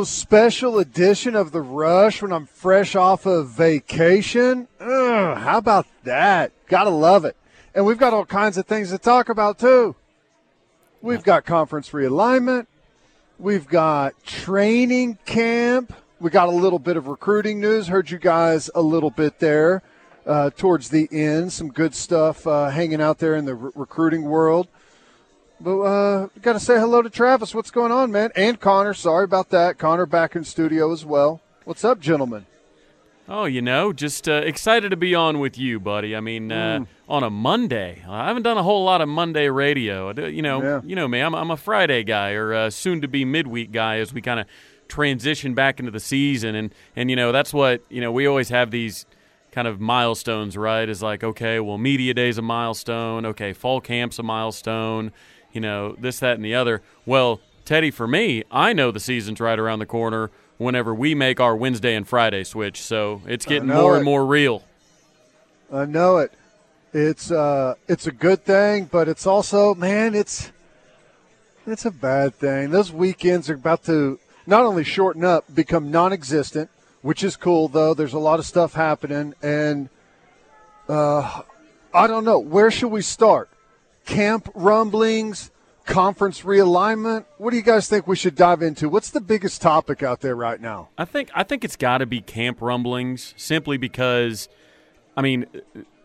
Oh, special edition of the Rush when I'm fresh off of vacation. Ugh, how about that? Gotta love it. And we've got all kinds of things to talk about too. We've got conference realignment. We've got training camp. We got a little bit of recruiting news. Heard you guys a little bit there uh, towards the end. Some good stuff uh, hanging out there in the re- recruiting world. But uh, got to say hello to Travis. What's going on, man? And Connor. Sorry about that. Connor back in studio as well. What's up, gentlemen? Oh, you know, just uh, excited to be on with you, buddy. I mean, uh, mm. on a Monday, I haven't done a whole lot of Monday radio. You know, yeah. you know me. I'm, I'm a Friday guy or uh, soon to be midweek guy as we kind of transition back into the season, and and you know that's what you know we always have these kind of milestones, right? Is like okay, well, media day's a milestone. Okay, fall camp's a milestone you know, this, that, and the other. Well, Teddy, for me, I know the season's right around the corner whenever we make our Wednesday and Friday switch. So it's getting more it. and more real. I know it. It's uh, it's a good thing, but it's also, man, it's it's a bad thing. Those weekends are about to not only shorten up, become non-existent, which is cool though. There's a lot of stuff happening, and uh, I don't know where should we start camp rumblings, conference realignment. What do you guys think we should dive into? What's the biggest topic out there right now? I think I think it's got to be camp rumblings simply because I mean,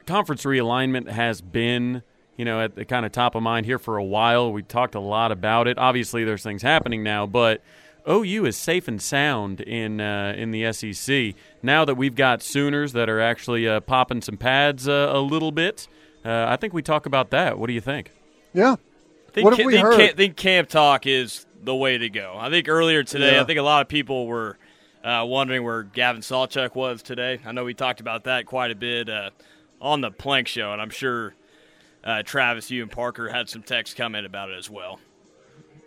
conference realignment has been you know, at the kind of top of mind here for a while. We talked a lot about it. Obviously, there's things happening now, but OU is safe and sound in uh, in the SEC now that we've got Sooners that are actually uh, popping some pads uh, a little bit. Uh, I think we talk about that. What do you think? Yeah. I think, what have we think, heard? Camp, think camp talk is the way to go. I think earlier today, yeah. I think a lot of people were uh, wondering where Gavin Sawchuk was today. I know we talked about that quite a bit uh, on the Plank Show, and I'm sure uh, Travis, you and Parker had some text comment about it as well.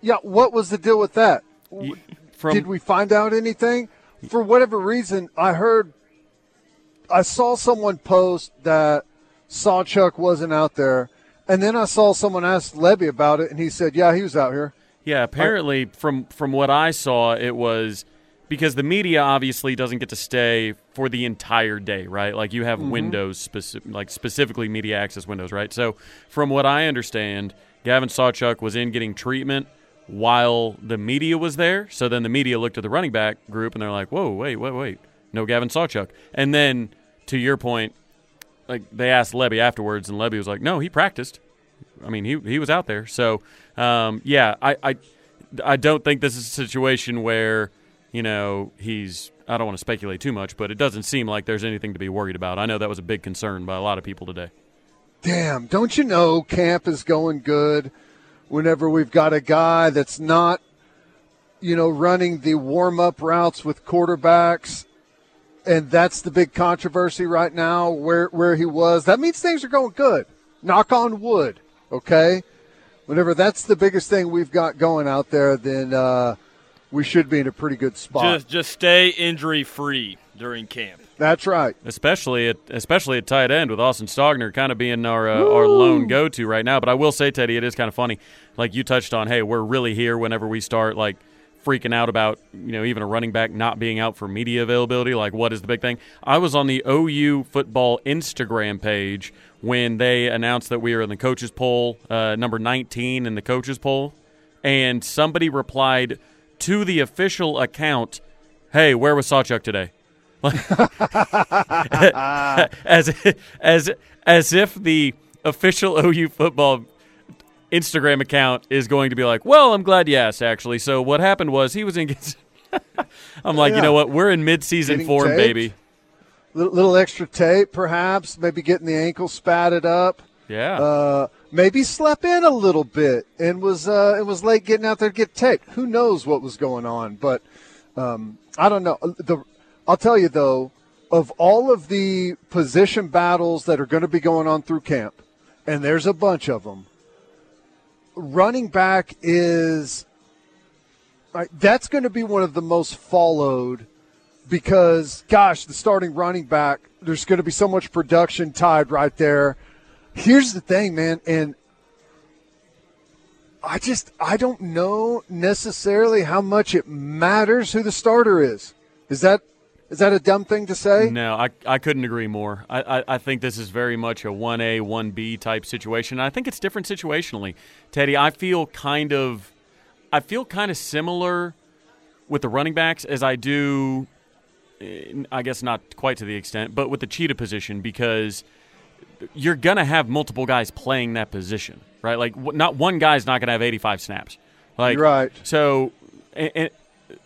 Yeah, what was the deal with that? From, Did we find out anything? For whatever reason, I heard, I saw someone post that Sawchuk wasn't out there. And then I saw someone ask Lebby about it, and he said, "Yeah, he was out here." Yeah, apparently from from what I saw, it was because the media obviously doesn't get to stay for the entire day, right? Like you have mm-hmm. windows, specific, like specifically media access windows, right? So from what I understand, Gavin Sawchuk was in getting treatment while the media was there. So then the media looked at the running back group and they're like, "Whoa, wait, wait, wait, no Gavin Sawchuk." And then to your point, like they asked Lebby afterwards, and Lebby was like, "No, he practiced. I mean, he he was out there." So, um, yeah, I, I I don't think this is a situation where you know he's. I don't want to speculate too much, but it doesn't seem like there's anything to be worried about. I know that was a big concern by a lot of people today. Damn, don't you know camp is going good whenever we've got a guy that's not, you know, running the warm up routes with quarterbacks and that's the big controversy right now where where he was. That means things are going good. Knock on wood. Okay. Whenever that's the biggest thing we've got going out there, then uh, we should be in a pretty good spot. Just just stay injury free during camp. That's right. Especially at especially at tight end with Austin Stogner kind of being our uh, our lone go to right now. But I will say, Teddy, it is kind of funny. Like you touched on, hey, we're really here whenever we start like freaking out about you know even a running back not being out for media availability. Like, what is the big thing? I was on the OU football Instagram page when they announced that we were in the coaches poll, uh, number 19 in the coaches poll, and somebody replied to the official account, "Hey, where was Sawchuk today?" as as as if the official OU football Instagram account is going to be like, well, I'm glad you asked, actually. So what happened was he was in. I'm like, yeah. you know what? We're in mid-season form, taped. baby. Little, little, extra tape, perhaps. Maybe getting the ankle spatted up. Yeah. Uh, maybe slept in a little bit and was uh, it was late getting out there to get taped. Who knows what was going on? But um, I don't know. The I'll tell you though, of all of the position battles that are going to be going on through camp, and there's a bunch of them running back is right, that's going to be one of the most followed because gosh, the starting running back, there's going to be so much production tied right there. Here's the thing, man, and I just I don't know necessarily how much it matters who the starter is. Is that is that a dumb thing to say? No, I, I couldn't agree more. I, I, I think this is very much a 1A, 1B type situation. I think it's different situationally. Teddy, I feel kind of I feel kind of similar with the running backs as I do eh, I guess not quite to the extent, but with the cheetah position because you're going to have multiple guys playing that position, right? Like not one guy's not going to have 85 snaps. Like You're right. So and, and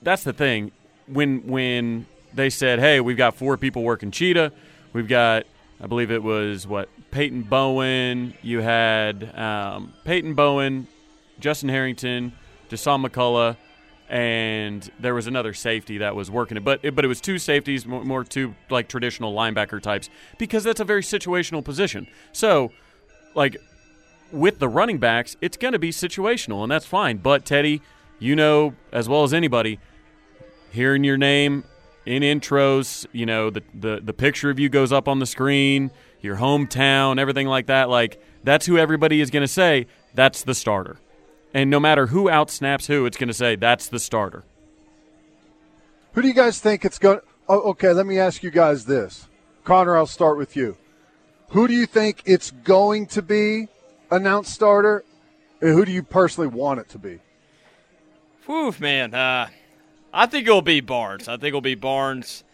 that's the thing when when they said, "Hey, we've got four people working cheetah. We've got, I believe it was what Peyton Bowen. You had um, Peyton Bowen, Justin Harrington, Dasan McCullough, and there was another safety that was working it. But it, but it was two safeties, more, more two like traditional linebacker types, because that's a very situational position. So, like with the running backs, it's going to be situational, and that's fine. But Teddy, you know as well as anybody, hearing your name in intros, you know, the, the, the picture of you goes up on the screen, your hometown, everything like that. Like, that's who everybody is going to say, that's the starter. And no matter who outsnaps who, it's going to say, that's the starter. Who do you guys think it's going oh, okay, let me ask you guys this. Connor, I'll start with you. Who do you think it's going to be announced starter? And who do you personally want it to be? Whew, man. Uh, I think it'll be Barnes. I think it'll be Barnes.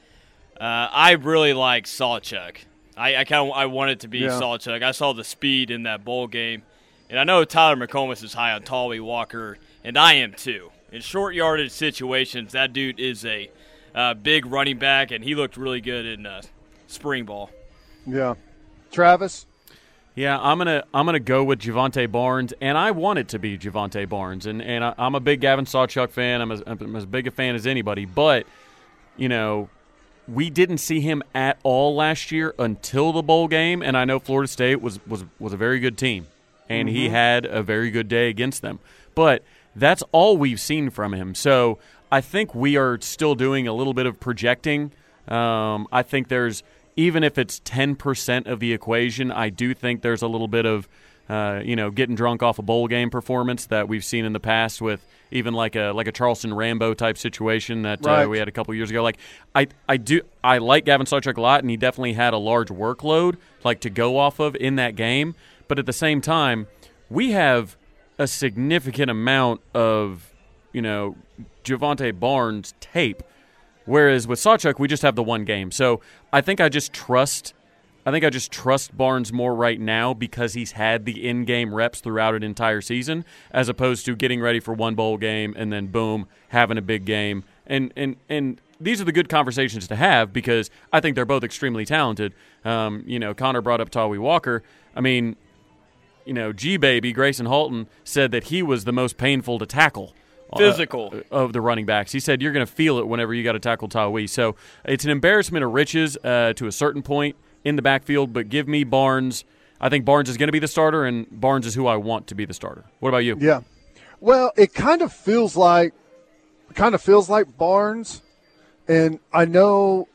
Uh, I really like Sawchuk. I, I kind of I want it to be yeah. Sawchuk. I saw the speed in that bowl game, and I know Tyler McComas is high on Tawee Walker, and I am too. In short yardage situations, that dude is a uh, big running back, and he looked really good in uh, spring ball. Yeah, Travis. Yeah, I'm gonna I'm gonna go with Jovantae Barnes, and I want it to be Jovantae Barnes, and and I, am a big Gavin Sawchuk fan. I'm as, I'm as big a fan as anybody, but you know, we didn't see him at all last year until the bowl game, and I know Florida State was was was a very good team, and mm-hmm. he had a very good day against them, but that's all we've seen from him. So I think we are still doing a little bit of projecting. Um, I think there's even if it's 10% of the equation, I do think there's a little bit of, uh, you know, getting drunk off a bowl game performance that we've seen in the past with even like a like a Charleston Rambo type situation that uh, right. uh, we had a couple years ago. Like I I do I like Gavin Sawchuk a lot, and he definitely had a large workload like to go off of in that game. But at the same time, we have a significant amount of you know Jovantae Barnes tape Whereas with Sawchuk, we just have the one game. So I think I just trust. I think I just trust Barnes more right now because he's had the in-game reps throughout an entire season, as opposed to getting ready for one bowl game and then boom, having a big game. And and and these are the good conversations to have because I think they're both extremely talented. Um, you know, Connor brought up Tawee Walker. I mean, you know, G baby Gracen Halton said that he was the most painful to tackle physical uh, of the running backs. He said you're going to feel it whenever you got to tackle Tawee. So it's an embarrassment of riches uh, to a certain point in the backfield. But give me Barnes. I think Barnes is going to be the starter, and Barnes is who I want to be the starter. What about you? Yeah. Well, it kind of feels like, kind of feels like Barnes, and I know,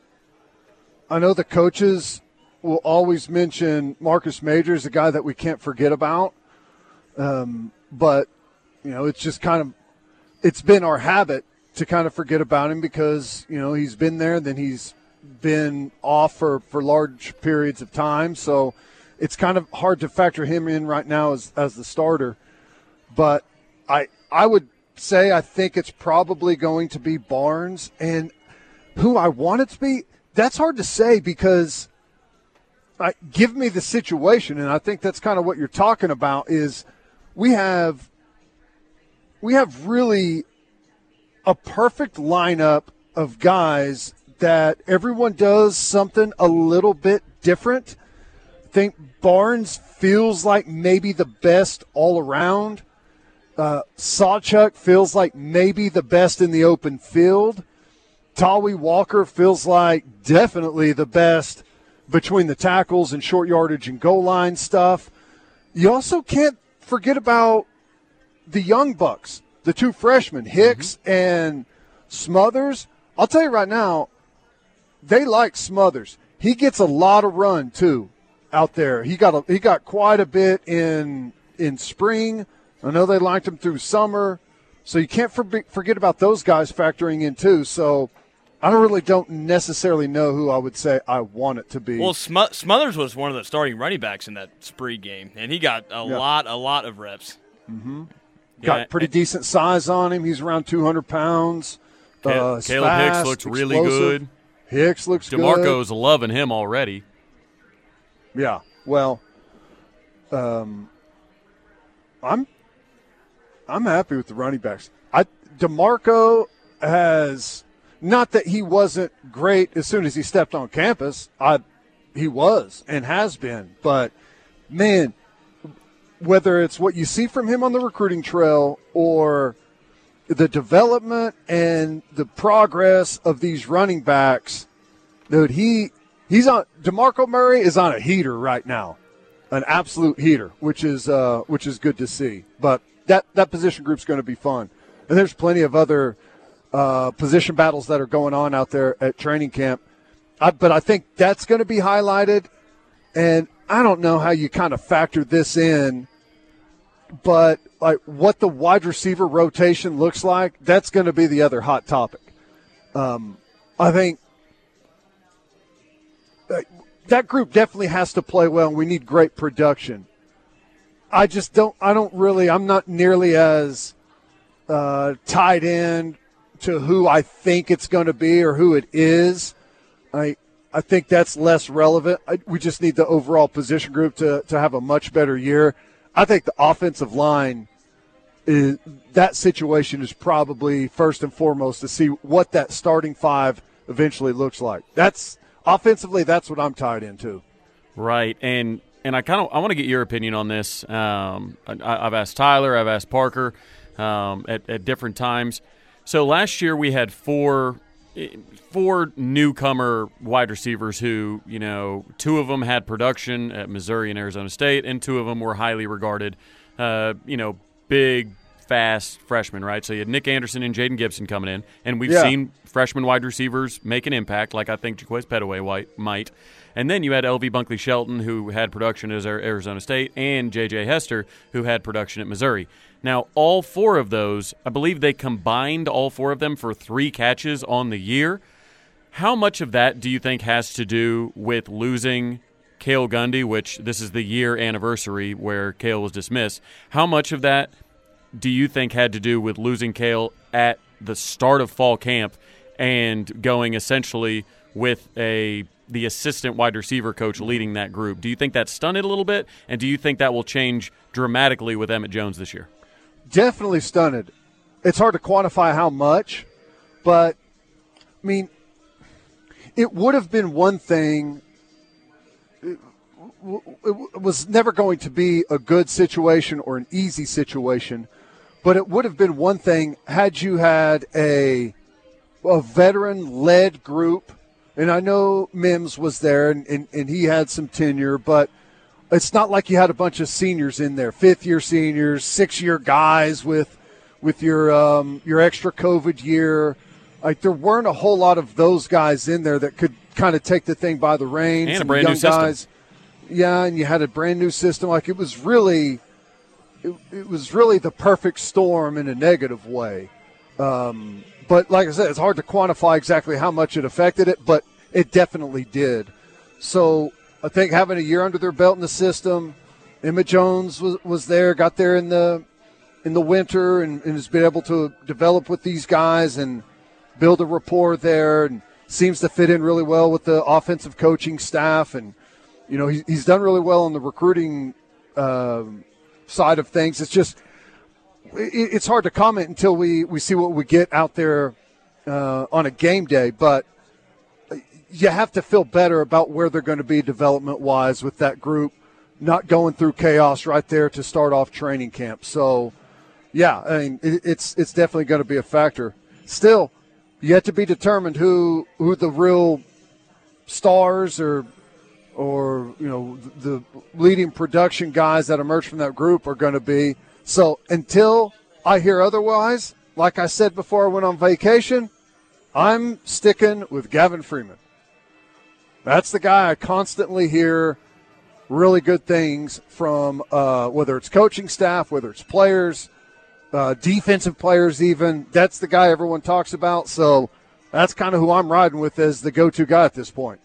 I know the coaches will always mention Marcus Majors, the guy that we can't forget about. Um, but you know, it's just kind of it's been our habit to kind of forget about him because you know he's been there, then he's been off for for large periods of time. So it's kind of hard to factor him in right now as as the starter. But I I would say I think it's probably going to be Barnes and who I want it to be. That's hard to say because I, give me the situation, and I think that's kind of what you're talking about. Is we have we have really a perfect lineup of guys that everyone does something a little bit different. I think Barnes feels like maybe the best all around. Uh, feels like maybe the best in the open field. Tawee Walker feels like definitely the best between the tackles and short yardage and goal line stuff. You also can't forget about the young bucks, the two freshmen, Hicks mm-hmm. and Smothers. I'll tell you right now, they like Smothers. He gets a lot of run too out there. He got a, he got quite a bit in in spring I know they liked him through summer, so you can't for- forget about those guys factoring in too. So I don't really don't necessarily know who I would say I want it to be. Well, Smothers was one of the starting running backs in that spree game, and he got a yeah. lot, a lot of reps. Mm-hmm. Got yeah, pretty decent size on him. He's around 200 pounds. Uh, Kalib fast, Hicks looks really good. Hicks looks good. DeMarco's good. loving him already. Yeah. Well, um, I'm I'm happy with the running backs. I DeMarco has not that he wasn't great as soon as he stepped on campus. I he was and has been, but man, whether it's what you see from him on the recruiting trail or the development and the progress of these running backs, dude, he he's on DeMarco Murray is on a heater right now. An absolute heater, which is uh, which is good to see. But that that position group's going to be fun. And there's plenty of other uh, position battles that are going on out there at training camp. I, but I think that's going to be highlighted. And I don't know how you kind of factor this in, but like what the wide receiver rotation looks like, that's going to be the other hot topic. Um, I think that group definitely has to play well, and we need great production. I just don't. I don't really. I'm not nearly as uh, tied in to who I think it's going to be or who it is. I I think that's less relevant. I, we just need the overall position group to to have a much better year. I think the offensive line is that situation is probably first and foremost to see what that starting five eventually looks like. That's offensively. That's what I'm tied into. Right, and and I kind of I want to get your opinion on this. Um, I, have asked Tyler, I've asked Parker um, at, at different times. So last year we had four four newcomer wide receivers who you know two of them had production at Missouri and Arizona State, and two of them were highly regarded. Uh, you know, big fast freshmen, right? So you had Nick Anderson and Jayden Gibson coming in, and we've yeah. seen freshman wide receivers make an impact, like I think Jaquaize Pettaway might. And then you had LV Bunkley Shelton, who had production at Arizona State, and JJ Hester, who had production at Missouri. Now, all four of those, I believe they combined all four of them for three catches on the year. How much of that do you think has to do with losing Cale Gundy, which this is the year anniversary where Cale was dismissed? How much of that do you think had to do with losing Cale at the start of fall camp and going essentially with a the assistant wide receiver coach leading that group. Do you think that stunned it a little bit? And do you think that will change dramatically with Emmett Jones this year? Definitely stunned. It's hard to quantify how much, but I mean, it would have been one thing. It was never going to be a good situation or an easy situation, but it would have been one thing had you had a a veteran led group and I know Mims was there and, and, and he had some tenure, but it's not like you had a bunch of seniors in there, fifth year seniors, six year guys with with your um, your extra COVID year. Like there weren't a whole lot of those guys in there that could kind of take the thing by the reins. And a brand new guys. system. Yeah, and you had a brand new system. Like it was really, it, it was really the perfect storm in a negative way. Um, but like I said, it's hard to quantify exactly how much it affected it, but it definitely did. So I think having a year under their belt in the system, Emmett Jones was, was there, got there in the in the winter, and, and has been able to develop with these guys and build a rapport there, and seems to fit in really well with the offensive coaching staff, and you know he, he's done really well on the recruiting uh, side of things. It's just it's hard to comment until we, we see what we get out there uh, on a game day. But you have to feel better about where they're going to be development wise with that group not going through chaos right there to start off training camp. So, yeah, I mean it, it's it's definitely going to be a factor. Still, yet to be determined who who the real stars or or you know the leading production guys that emerge from that group are going to be. So until I hear otherwise, like I said before I went on vacation, I'm sticking with Gavin Freeman. That's the guy I constantly hear really good things from uh, whether it's coaching staff, whether it's players, uh, defensive players, even. That's the guy everyone talks about. So that's kind of who I'm riding with as the go to guy at this point.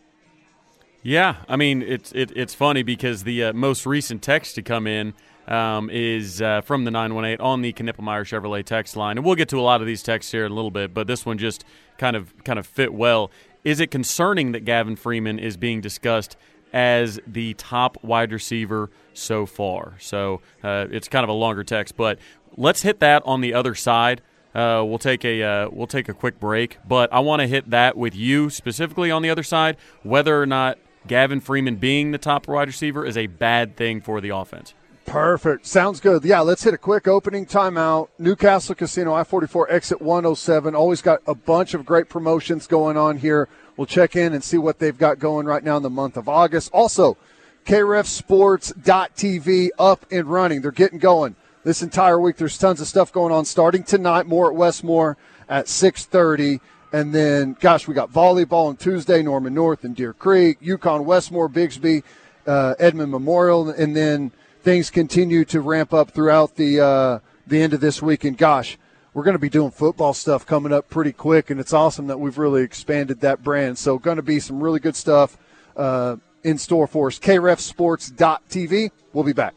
Yeah, I mean it's it, it's funny because the uh, most recent text to come in um, is uh, from the 918 on the Knippelmeyer Chevrolet text line, and we'll get to a lot of these texts here in a little bit, but this one just kind of kind of fit well. Is it concerning that Gavin Freeman is being discussed as the top wide receiver so far? So uh, it's kind of a longer text, but let's hit that on the other side. Uh, we'll take a uh, we'll take a quick break, but I want to hit that with you specifically on the other side, whether or not Gavin Freeman being the top wide receiver is a bad thing for the offense. Perfect. Sounds good. Yeah, let's hit a quick opening timeout. Newcastle Casino, I 44, exit 107. Always got a bunch of great promotions going on here. We'll check in and see what they've got going right now in the month of August. Also, KREFSports.tv up and running. They're getting going this entire week. There's tons of stuff going on starting tonight, Moore at Westmoore at 630. And then, gosh, we got volleyball on Tuesday, Norman North and Deer Creek, Yukon Westmoore, Bixby, uh, Edmond Memorial, and then – things continue to ramp up throughout the uh, the end of this week. And gosh, we're going to be doing football stuff coming up pretty quick, and it's awesome that we've really expanded that brand. So, going to be some really good stuff uh, in store for us. KREFSports.tv. We'll be back.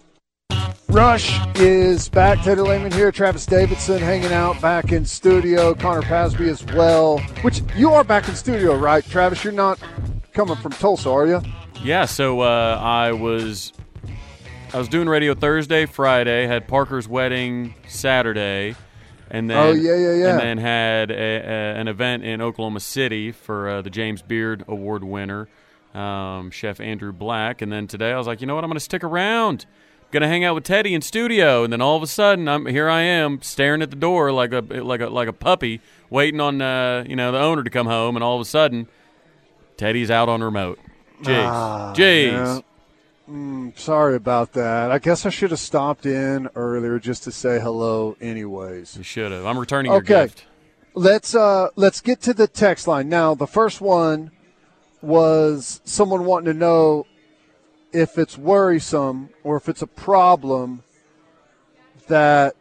Rush is back. Teddy Lehman here. Travis Davidson hanging out back in studio. Connor Pasby as well. Which you are back in studio, right, Travis? You're not coming from Tulsa, are you? Yeah. So uh, I was I was doing radio Thursday, Friday, had Parker's wedding Saturday, and then oh yeah yeah yeah, and then had a, a, an event in Oklahoma City for uh, the James Beard Award winner, um, Chef Andrew Black, and then today I was like, you know what, I'm going to stick around. Gonna hang out with Teddy in studio, and then all of a sudden, I'm here. I am staring at the door like a like a like a puppy, waiting on uh, you know the owner to come home, and all of a sudden, Teddy's out on remote. Jeez, ah, jeez. Yeah. Mm, sorry about that. I guess I should have stopped in earlier just to say hello. Anyways, you should have. I'm returning okay. your gift. Okay. Let's uh let's get to the text line now. The first one was someone wanting to know if it's worrisome or if it's a problem that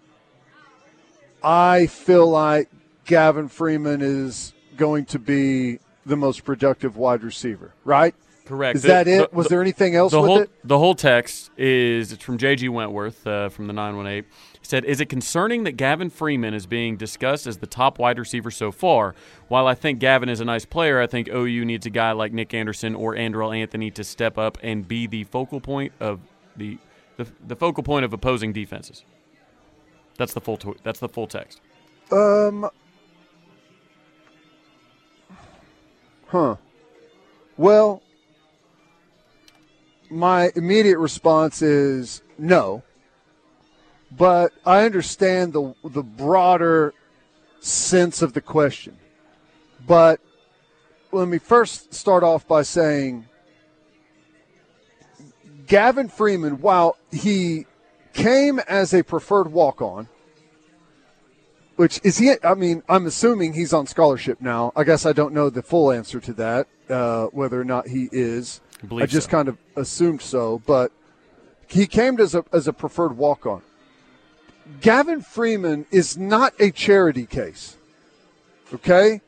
I feel like Gavin Freeman is going to be the most productive wide receiver, right? Correct. Is the, that it? The, Was there anything else the with whole, it? The whole text is it's from J.G. Wentworth uh, from the 918. He said, Is it concerning that Gavin Freeman is being discussed as the top wide receiver so far? While I think Gavin is a nice player, I think OU needs a guy like Nick Anderson or Andrel Anthony to step up and be the focal point of the the, the focal point of opposing defenses. That's the full tw- that's the full text. Um Huh. Well, my immediate response is no. But I understand the the broader sense of the question. But let me first start off by saying Gavin Freeman, while he came as a preferred walk on, which is he, I mean, I'm assuming he's on scholarship now. I guess I don't know the full answer to that, uh, whether or not he is. I, I just so. kind of assumed so, but he came as a as a preferred walk on. Gavin Freeman is not a charity case. Okay?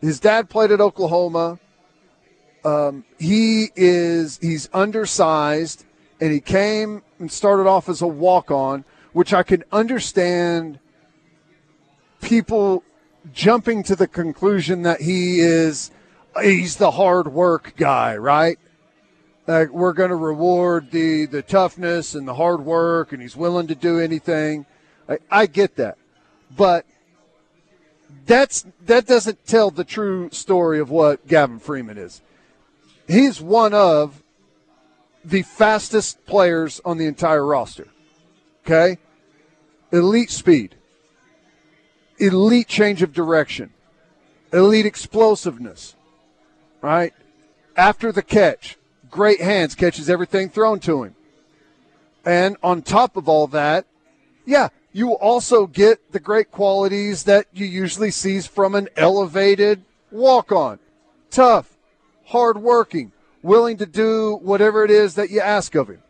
His dad played at Oklahoma. Um, he is he's undersized and he came and started off as a walk on, which I can understand people jumping to the conclusion that he is he's the hard work guy, right? Like we're going to reward the the toughness and the hard work, and he's willing to do anything. I, I get that, but that's that doesn't tell the true story of what Gavin Freeman is. He's one of the fastest players on the entire roster. Okay, elite speed, elite change of direction, elite explosiveness right? After the catch, great hands, catches everything thrown to him. And on top of all that, yeah, you also get the great qualities that you usually see from an elevated walk on. Tough, hardworking, willing to do whatever it is that you ask of him.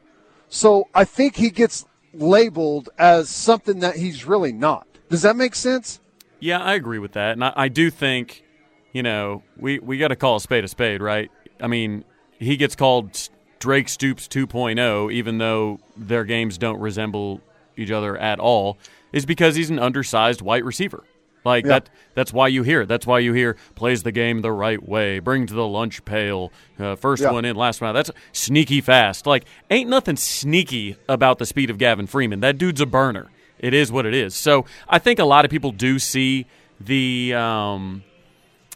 So I think he gets labeled as something that he's really not. Does that make sense? Yeah, I agree with that. And I, I do think, you know, we, we got to call a spade a spade, right? I mean, he gets called Drake Stoops 2.0, even though their games don't resemble each other at all, is because he's an undersized white receiver. Like yeah. that. That's why you hear. It. That's why you hear plays the game the right way. Bring to the lunch pail. Uh, first yeah. one in, last one out. That's sneaky fast. Like ain't nothing sneaky about the speed of Gavin Freeman. That dude's a burner. It is what it is. So I think a lot of people do see the, um,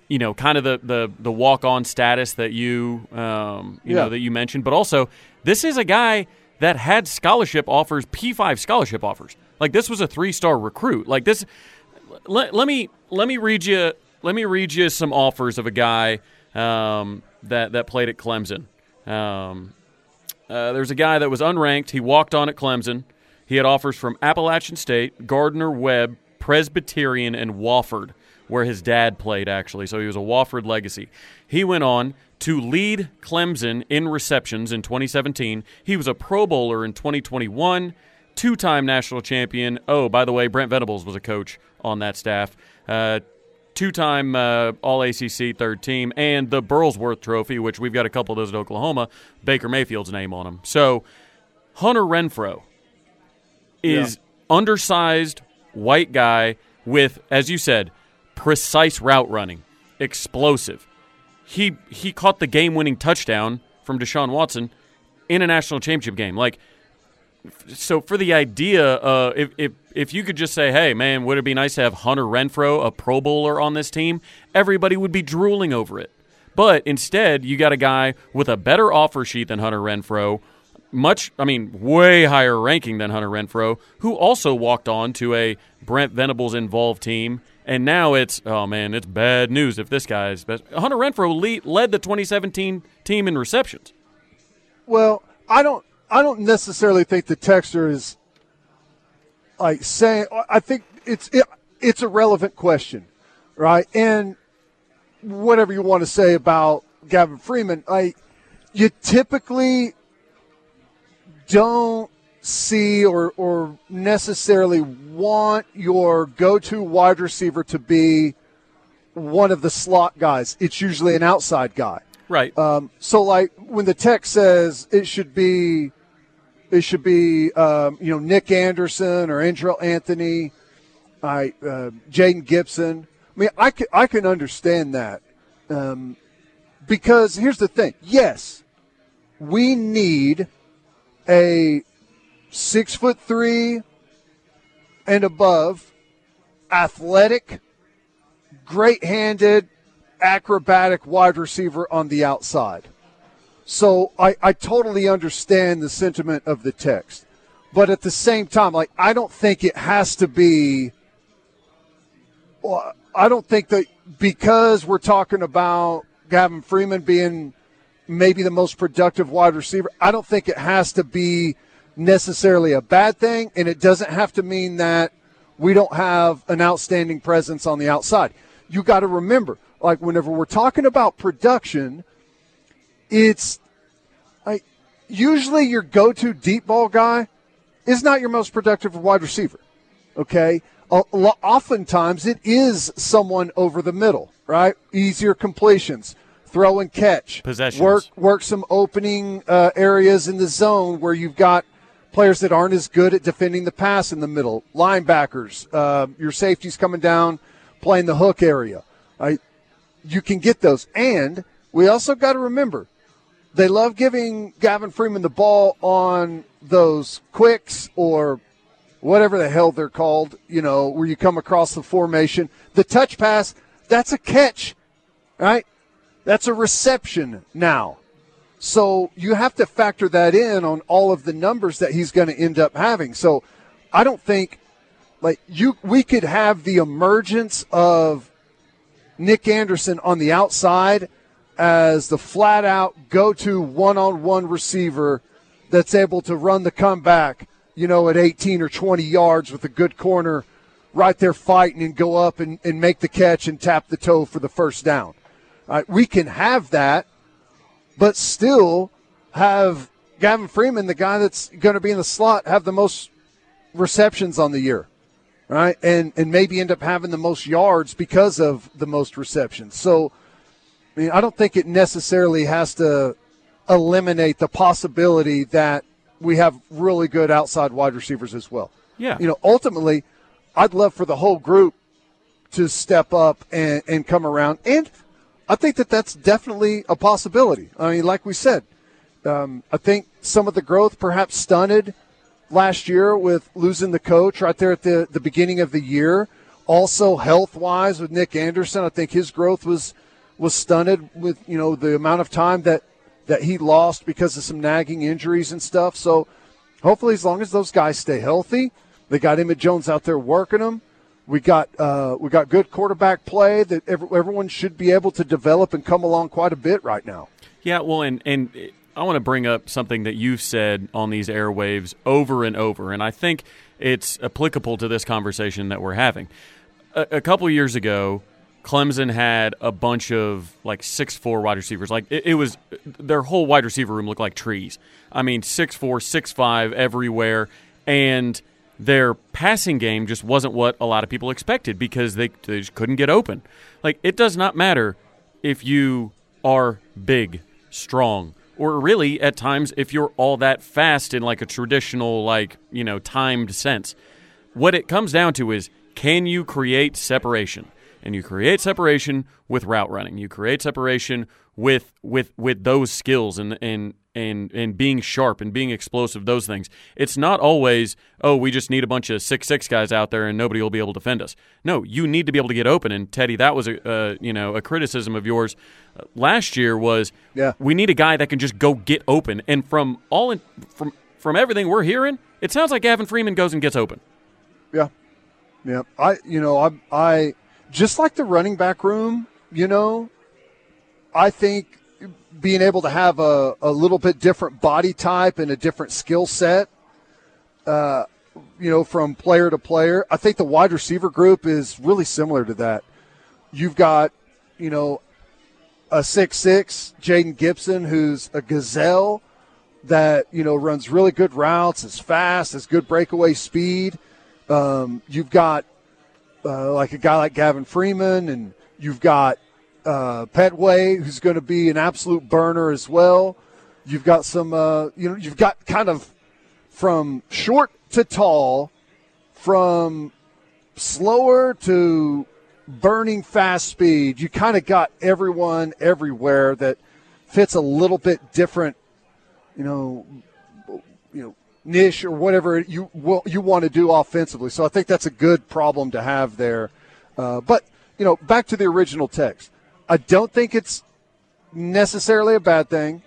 you know, kind of the the, the walk on status that you, um, you yeah. know, that you mentioned. But also, this is a guy that had scholarship offers, P five scholarship offers. Like this was a three star recruit. Like this let, let me let me read you let me read you some offers of a guy um, that that played at Clemson. Um, uh, there's a guy that was unranked. He walked on at Clemson. He had offers from Appalachian State, Gardner Webb, Presbyterian, and Wofford, where his dad played actually. So he was a Wofford legacy. He went on to lead Clemson in receptions in 2017. He was a Pro Bowler in 2021 two time national champion. Oh, by the way, Brent Venables was a coach on that staff. Uh, two time uh, All ACC third team, and the Burlsworth Trophy, which we've got a couple of those at Oklahoma, Baker Mayfield's name on them. So Hunter Renfrow is yeah. undersized white guy with, as you said, precise route running, explosive. He he caught the game winning touchdown from Deshaun Watson in a national championship game. Like so for the idea, uh, if, if if you could just say, "Hey, man, would it be nice to have Hunter Renfrow, a Pro Bowler, on this team?" Everybody would be drooling over it. But instead, you got a guy with a better offer sheet than Hunter Renfrow, much, I mean, way higher ranking than Hunter Renfrow, who also walked on to a Brent Venables involved team. And now it's, oh man, it's bad news if this guy's best. Hunter Renfrow lead, led the 2017 team in receptions. Well, I don't I don't necessarily think the texture is like saying. I think it's it, it's a relevant question, right? And whatever you want to say about Gavin Freeman, I you typically don't see or or necessarily want your go-to wide receiver to be one of the slot guys. It's usually an outside guy. Right. Um, so, like when the text says it should be it should be um, you know Nick Anderson or Andrel Anthony, I uh, Jayden Gibson. I mean, I can I can understand that um, because here's the thing. Yes, we need a six foot three and above, athletic, great handed, acrobatic wide receiver on the outside. So I, I totally understand the sentiment of the text. But at the same time, like I don't think it has to be well, I don't think that because we're talking about Gavin Freeman being maybe the most productive wide receiver, I don't think it has to be necessarily a bad thing, and it doesn't have to mean that we don't have an outstanding presence on the outside. You got to remember, like whenever we're talking about production, it's like usually your go-to deep ball guy is not your most productive wide receiver. Okay, oftentimes it is someone over the middle, right? Easier completions, throw and catch, possessions, work work some opening uh, areas in the zone where you've got players that aren't as good at defending the pass in the middle, linebackers, uh, your safeties coming down, playing the hook area. Right? You can get those, and we also got to remember they love giving Gavin Freeman the ball on those quicks or whatever the hell they're called, you know, where you come across the formation. The touch pass, that's a catch, right? That's a reception now. So you have to factor that in on all of the numbers that he's going to end up having. So I don't think like you we could have the emergence of Nick Anderson on the outside as the flat out go to one on one receiver that's able to run the comeback, you know, at 18 or 20 yards with a good corner right there fighting and go up and, and make the catch and tap the toe for the first down. we can have that, but still have Gavin Freeman, the guy that's going to be in the slot, have the most receptions on the year, right? And and maybe end up having the most yards because of the most receptions. So, I mean, I don't think it necessarily has to eliminate the possibility that we have really good outside wide receivers as well. Yeah. You know, ultimately, I'd love for the whole group to step up and, and come around. And I think that that's definitely a possibility. I mean, like we said, um, I think some of the growth perhaps stunted last year with losing the coach right there at the, the beginning of the year. Also, health wise with Nick Anderson, I think his growth was was stunted with you know the amount of time that that he lost because of some nagging injuries and stuff. So, hopefully, as long as those guys stay healthy, they got Emmett Jones out there working them. We got uh, we got good quarterback play that every, everyone should be able to develop and come along quite a bit right now. Yeah, well, and and I want to bring up something that you've said on these airwaves over and over, and I think it's applicable to this conversation that we're having. A, a couple years ago, Clemson had a bunch of like six four wide receivers. Like it, it, was their whole wide receiver room looked like trees. I mean, six four, six five everywhere, and their passing game just wasn't what a lot of people expected because they, they just couldn't get open. Like it does not matter if you are big, strong, or really at times if you're all that fast in like a traditional like you know timed sense what it comes down to is can you create separation and you create separation with route running. You create separation with with with those skills and and and and being sharp and being explosive those things. It's not always oh we just need a bunch of six six guys out there and nobody will be able to defend us. No you need to be able to get open. And teddy that was a uh, you know a criticism of yours. Uh, last year was yeah. we need a guy that can just go get open. And from all in, from from everything we're hearing it sounds like gavin freeman goes and gets open. Yeah. Yeah. I you know i i just like the running back room you know i think being able to have a, a little bit different body type and a different skill set, uh, you know, from player to player. I think the wide receiver group is really similar to that. You've got, you know, a six-six Jayden Gibson who's a gazelle that you know runs really good routes, is fast, has good breakaway speed. Um, you've got uh, like a guy like Gavin Freeman, and you've got uh, Pettaway, who's going to be an absolute burner as well. You've got some, uh, you know, you've got kind of from short to tall, from slower to burning fast speed. You kind of got everyone everywhere that fits a little bit different, you know, you know, niche or whatever you you want to do offensively. So I think that's a good problem to have there. Uh, but you know, back to the original text. I don't think it's necessarily a bad thing,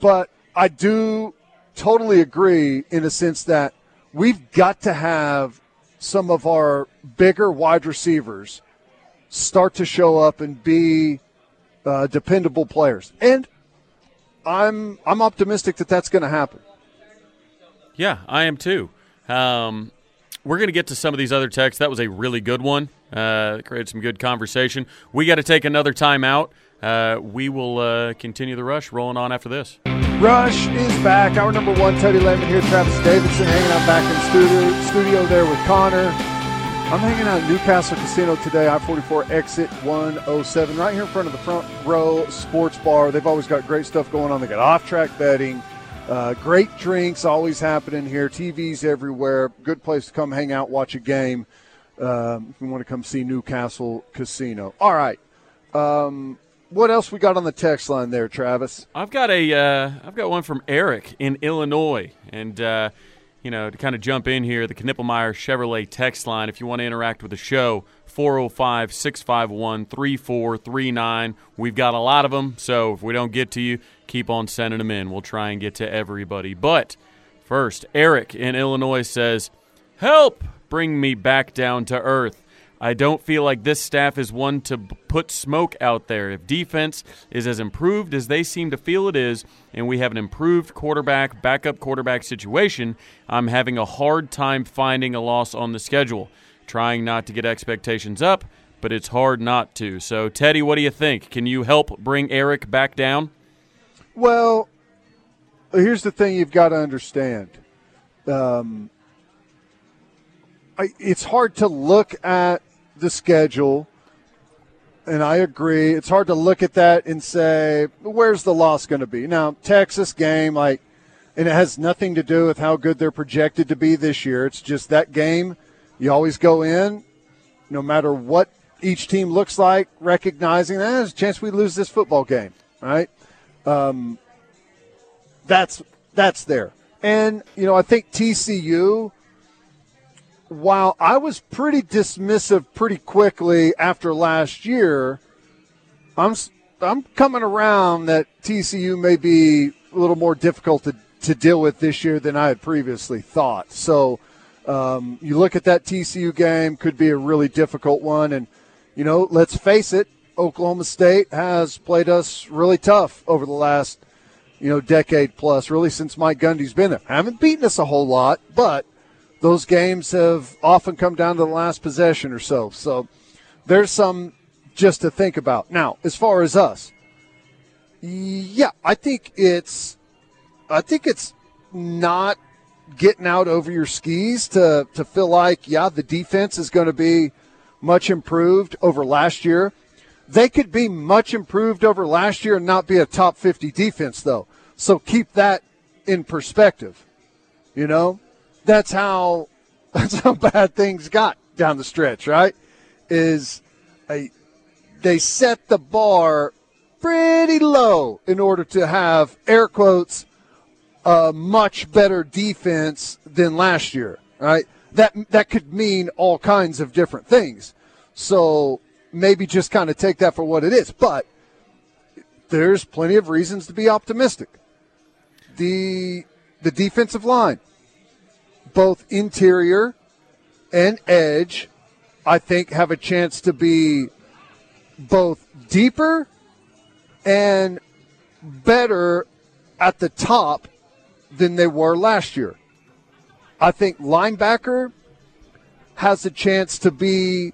but I do totally agree in a sense that we've got to have some of our bigger wide receivers start to show up and be uh, dependable players. And I'm I'm optimistic that that's going to happen. Yeah, I am too. Um, we're going to get to some of these other texts. That was a really good one. Uh, created some good conversation. We got to take another time out. Uh, we will uh, continue the rush rolling on after this. Rush is back. Hour number one, Teddy Lehman here. Travis Davidson hanging out back in studio, studio there with Connor. I'm hanging out at Newcastle Casino today, I 44 exit 107, right here in front of the front row sports bar. They've always got great stuff going on. They got off track betting, uh, great drinks always happening here, TVs everywhere. Good place to come hang out, watch a game um, if you want to come see Newcastle Casino. All right. Um, what else we got on the text line there, Travis? I've got a uh, I've got one from Eric in Illinois, and uh, you know to kind of jump in here, the Knippelmeyer Chevrolet text line. If you want to interact with the show, 405 651 3439. We've got a lot of them, so if we don't get to you, keep on sending them in. We'll try and get to everybody. But first, Eric in Illinois says, Help! bring me back down to earth. I don't feel like this staff is one to put smoke out there. If defense is as improved as they seem to feel it is, and we have an improved quarterback, backup quarterback situation, I'm having a hard time finding a loss on the schedule. Trying not to get expectations up, but it's hard not to. So, Teddy, what do you think? Can you help bring Eric back down? Well, here's the thing you've got to understand. Um, I, it's hard to look at the schedule, and I agree. It's hard to look at that and say, where's the loss going to be? Now, Texas game, like, and it has nothing to do with how good they're projected to be this year. It's just that game, you always go in, no matter what each team looks like, recognizing that eh, there's a chance we lose this football game, right? Um, that's that's there. And, you know, I think TCU, while I was pretty dismissive pretty quickly after last year, I'm, I'm coming around that TCU may be a little more difficult to, to deal with this year than I had previously thought. So um, you look at that TCU game, could be a really difficult one. And, you know, let's face it, Oklahoma State has played us really tough over the last you know, decade plus, really since Mike Gundy's been there. Haven't beaten us a whole lot, but those games have often come down to the last possession or so. So there's some just to think about. Now, as far as us, yeah, I think it's, I think it's not getting out over your skis to to feel like yeah, the defense is going to be much improved over last year. They could be much improved over last year and not be a top 50 defense, though. So keep that in perspective. You know, that's how that's how bad things got down the stretch, right? Is a they set the bar pretty low in order to have air quotes a much better defense than last year, right? That that could mean all kinds of different things. So maybe just kind of take that for what it is. But there's plenty of reasons to be optimistic. The the defensive line, both interior and edge, I think have a chance to be both deeper and better at the top than they were last year. I think linebacker has a chance to be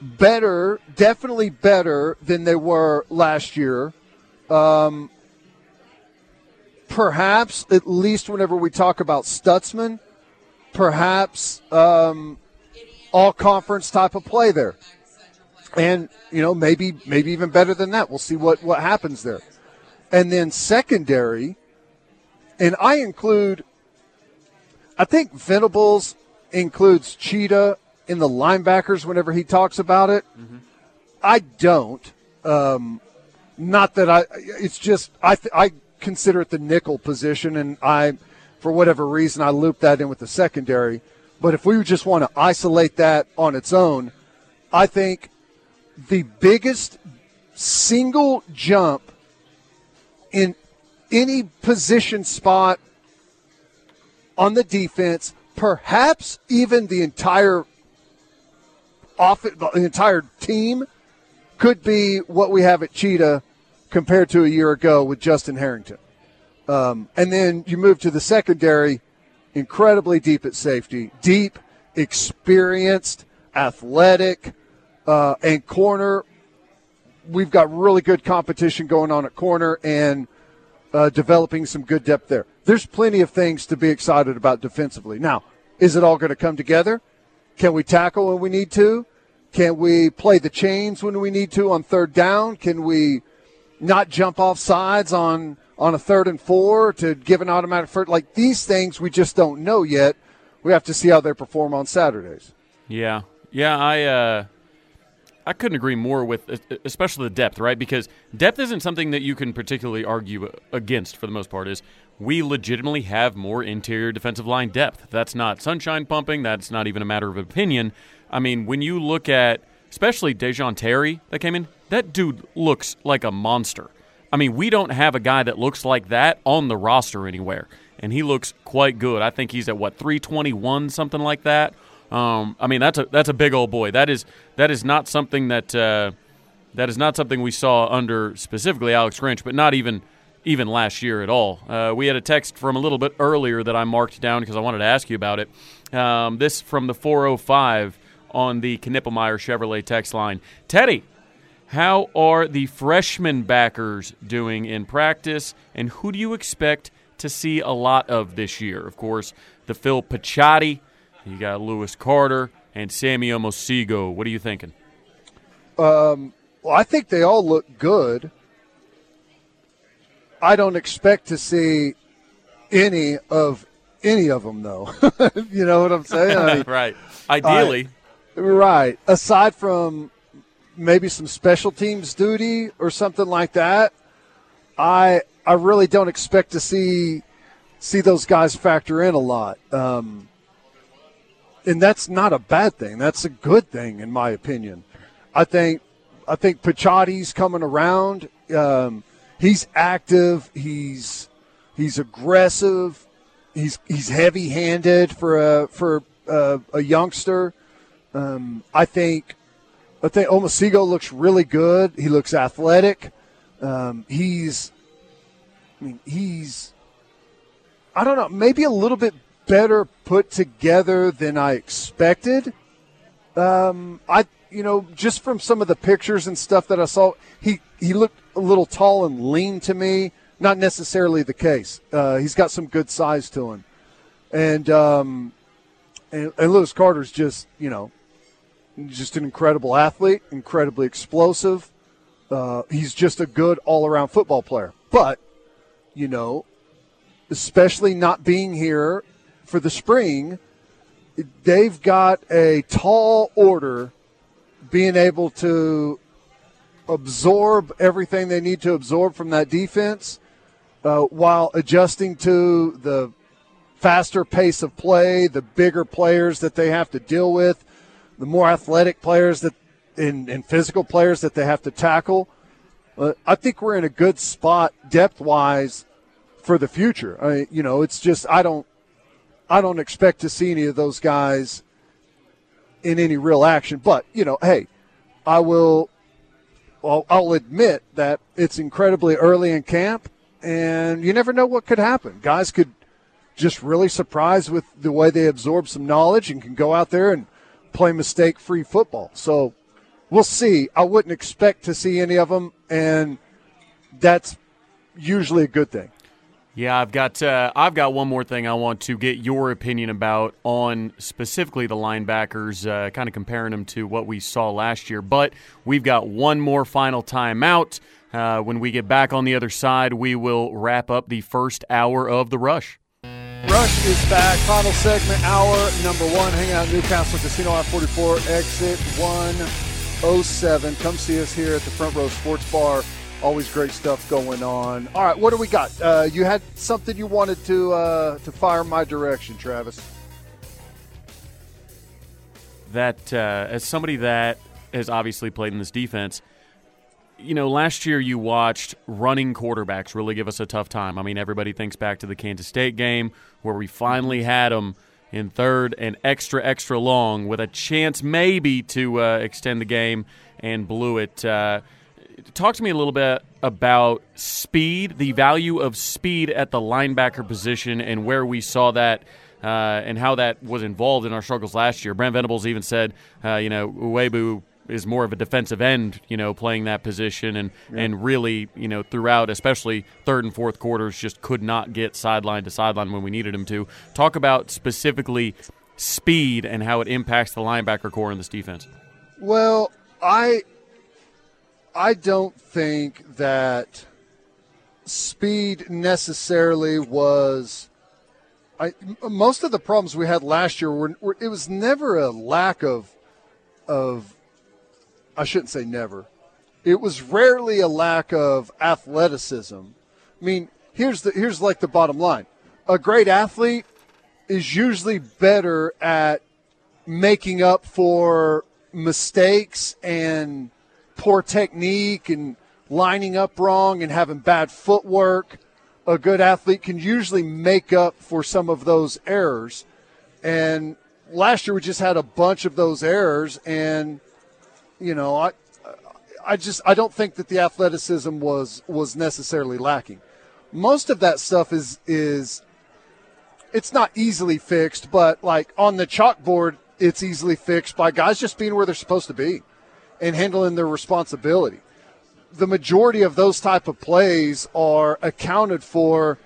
better, definitely better than they were last year. Um, perhaps, at least whenever we talk about Stutsman, perhaps um, all conference type of play there. And, you know, maybe maybe even better than that. We'll see what, what happens there. And then secondary, and I include, I think Venables includes Cheetah in the linebackers whenever he talks about it. Mm-hmm. I don't. Um, not that I. It's just I. Th- I consider it the nickel position, and I, for whatever reason, I loop that in with the secondary. But if we just want to isolate that on its own, I think the biggest single jump in any position spot on the defense, perhaps even the entire off the entire team could be what we have at Cheetah compared to a year ago with Justin Harrington. Um, and then you move to the secondary, incredibly deep at safety, deep, experienced, athletic, uh, and corner. We've got really good competition going on at corner and uh, developing some good depth there. There's plenty of things to be excited about defensively. Now, is it all going to come together? Can we tackle when we need to? Can we play the chains when we need to on third down? Can we not jump off sides on on a third and four to give an automatic first? Like these things, we just don't know yet. We have to see how they perform on Saturdays. Yeah, yeah, I uh, I couldn't agree more with, especially the depth, right? Because depth isn't something that you can particularly argue against for the most part. Is we legitimately have more interior defensive line depth. That's not sunshine pumping. That's not even a matter of opinion. I mean, when you look at especially Da'Jon Terry that came in, that dude looks like a monster. I mean, we don't have a guy that looks like that on the roster anywhere, and he looks quite good. I think he's at what 321, something like that. Um, I mean, that's a that's a big old boy. That is that is not something that uh, that is not something we saw under specifically Alex Grinch, but not even even last year at all. Uh, we had a text from a little bit earlier that I marked down because I wanted to ask you about it. Um, this from the 405 on the Knippelmeyer Chevrolet text line. Teddy, how are the freshman backers doing in practice, and who do you expect to see a lot of this year? Of course, the Phil Picciotti, you got Lewis Carter, and Sammy Omosigho. What are you thinking? Um, well, I think they all look good. I don't expect to see any of any of them, though. you know what I'm saying? I mean, right. Ideally. I, right. Aside from maybe some special teams duty or something like that, I I really don't expect to see see those guys factor in a lot. Um, and that's not a bad thing. That's a good thing, in my opinion. I think I think Picciotti's coming around. Um, he's active. He's he's aggressive. He's he's heavy handed for a for a, a youngster. Um, I think I think Omosigho looks really good. He looks athletic. Um, he's I mean he's I don't know maybe a little bit better put together than I expected. Um, I you know just from some of the pictures and stuff that I saw, he he looked a little tall and lean to me. Not necessarily the case. Uh, he's got some good size to him, and um, and, and Lewis Carter's just you know just an incredible athlete, incredibly explosive. Uh, he's just a good all around football player. But, you know, especially not being here for the spring, they've got a tall order being able to absorb everything they need to absorb from that defense uh, while adjusting to the faster pace of play, the bigger players that they have to deal with, the more athletic players that and, and physical players that they have to tackle. Uh, I think we're in a good spot depth wise for the future. I, you know, it's just I don't I don't expect to see any of those guys in any real action. But you know, hey, I will. Well, I'll admit that it's incredibly early in camp, and you never know what could happen. Guys could just really surprise with the way they absorb some knowledge and can go out there and play mistake free football. So we'll see. I wouldn't expect to see any of them, and that's usually a good thing. Yeah, I've got uh, I've got one more thing I want to get your opinion about on specifically the linebackers, uh, kind of comparing them to what we saw last year. But we've got one more final timeout. Uh, when we get back on the other side, we will wrap up the first hour of the rush. Rush is back. Final segment, hour number one. Hang out Newcastle Casino I 44, exit 107. Come see us here at the Front Row Sports Bar Always great stuff going on. All right, what do we got? Uh, you had something you wanted to uh, to fire my direction, Travis. That uh, as somebody that has obviously played in this defense, you know, last year you watched running quarterbacks really give us a tough time. I mean, everybody thinks back to the Kansas State game where we finally had them in third and extra, extra long with a chance maybe to uh, extend the game and blew it. Uh, talk to me a little bit about speed, the value of speed at the linebacker position, and where we saw that. Uh, and how that was involved in our struggles last year. Brent Venables even said, uh, you know, Ugwoegbu is more of a defensive end, you know, playing that position, and yeah. and really, you know, throughout, especially third and fourth quarters, just could not get sideline to sideline when we needed him to. Talk about specifically speed and how it impacts the linebacker core in this defense. Well, I I don't think that speed necessarily was. I, most of the problems we had last year were, were, it was never a lack of of I shouldn't say never. It was rarely a lack of athleticism. I mean, here's the here's like the bottom line. A great athlete is usually better at making up for mistakes and poor technique and lining up wrong and having bad footwork, a good athlete can usually make up for some of those errors. And last year we just had a bunch of those errors, and you know, I, I just I don't think that the athleticism was was necessarily lacking. Most of that stuff is is it's not easily fixed, but like on the chalkboard, it's easily fixed by guys just being where they're supposed to be and handling their responsibility. The majority of those type of plays are accounted for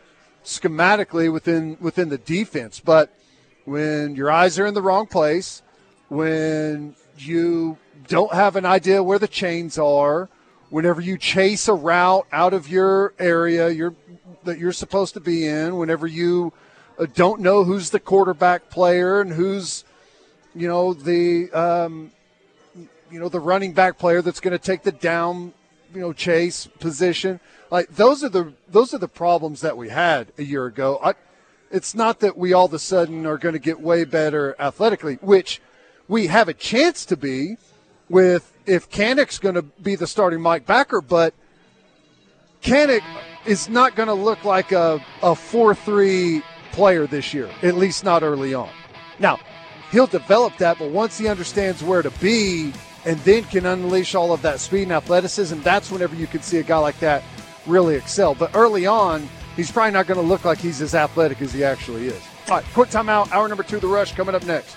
schematically within within the defense, but when your eyes are in the wrong place, when you don't have an idea where the chains are, whenever you chase a route out of your area you're, that you're supposed to be in, whenever you uh, don't know who's the quarterback player and who's, you know, the um, you know the running back player that's going to take the down, you know, chase position. Like those are the those are the problems that we had a year ago. I, it's not that we all of a sudden are going to get way better athletically, which we have a chance to be with if Kanak's going to be the starting Mike backer, but Kanek is not going to look like a, a 4 3 player this year, at least not early on. Now, he'll develop that, but once he understands where to be and then can unleash all of that speed and athleticism, that's whenever you can see a guy like that really excel. But early on, he's probably not going to look like he's as athletic as he actually is. All right, quick timeout. Hour number two, the rush coming up next.